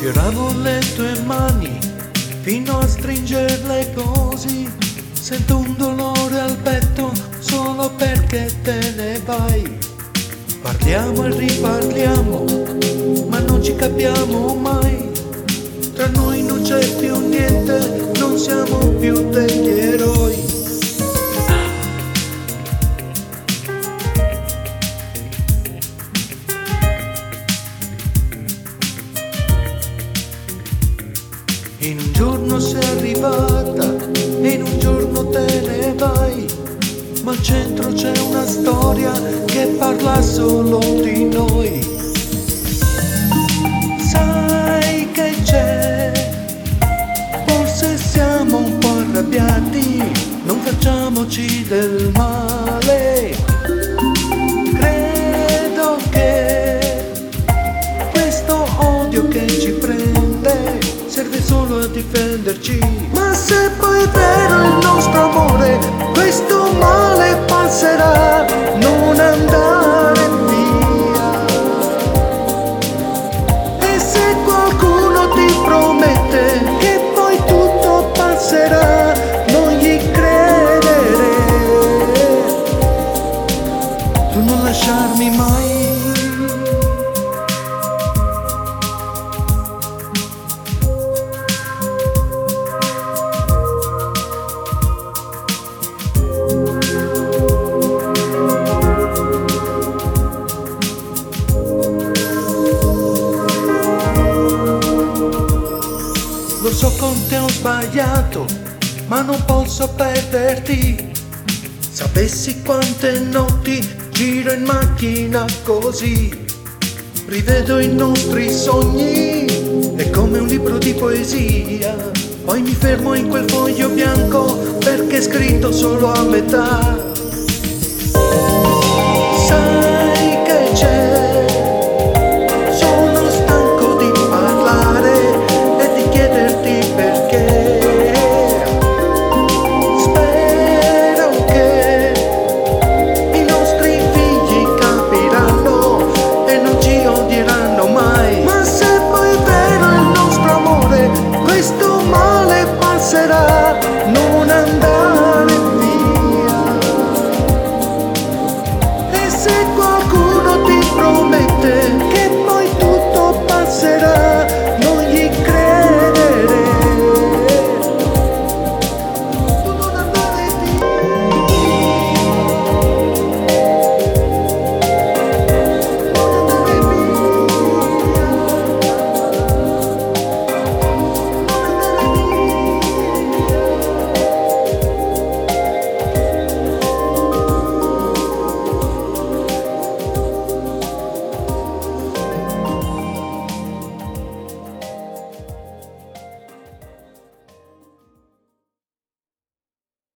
Sfioravo le tue mani fino a stringerle così. Sento un dolore al petto solo perché te ne vai. Parliamo e riparliamo, ma non ci capiamo mai. Tra noi non c'è più niente, non siamo più degli eroi. In un giorno sei arrivata e in un giorno te ne vai, ma al centro c'è una storia che parla solo di noi. Sai che c'è, forse siamo un po' arrabbiati, non facciamoci del male. Difenderci. Ma se poi è vero il nostro amore, questo male passerà, non andare via. E se qualcuno ti promette che poi tutto passerà, non gli credere. Tu non lasciarmi mai. So con te ho sbagliato, ma non posso perderti. Sapessi quante notti giro in macchina così. Rivedo i nostri sogni, è come un libro di poesia. Poi mi fermo in quel foglio bianco perché è scritto solo a metà. Passerà, non andare via. E se qualcuno ti promette che poi tutto passerà,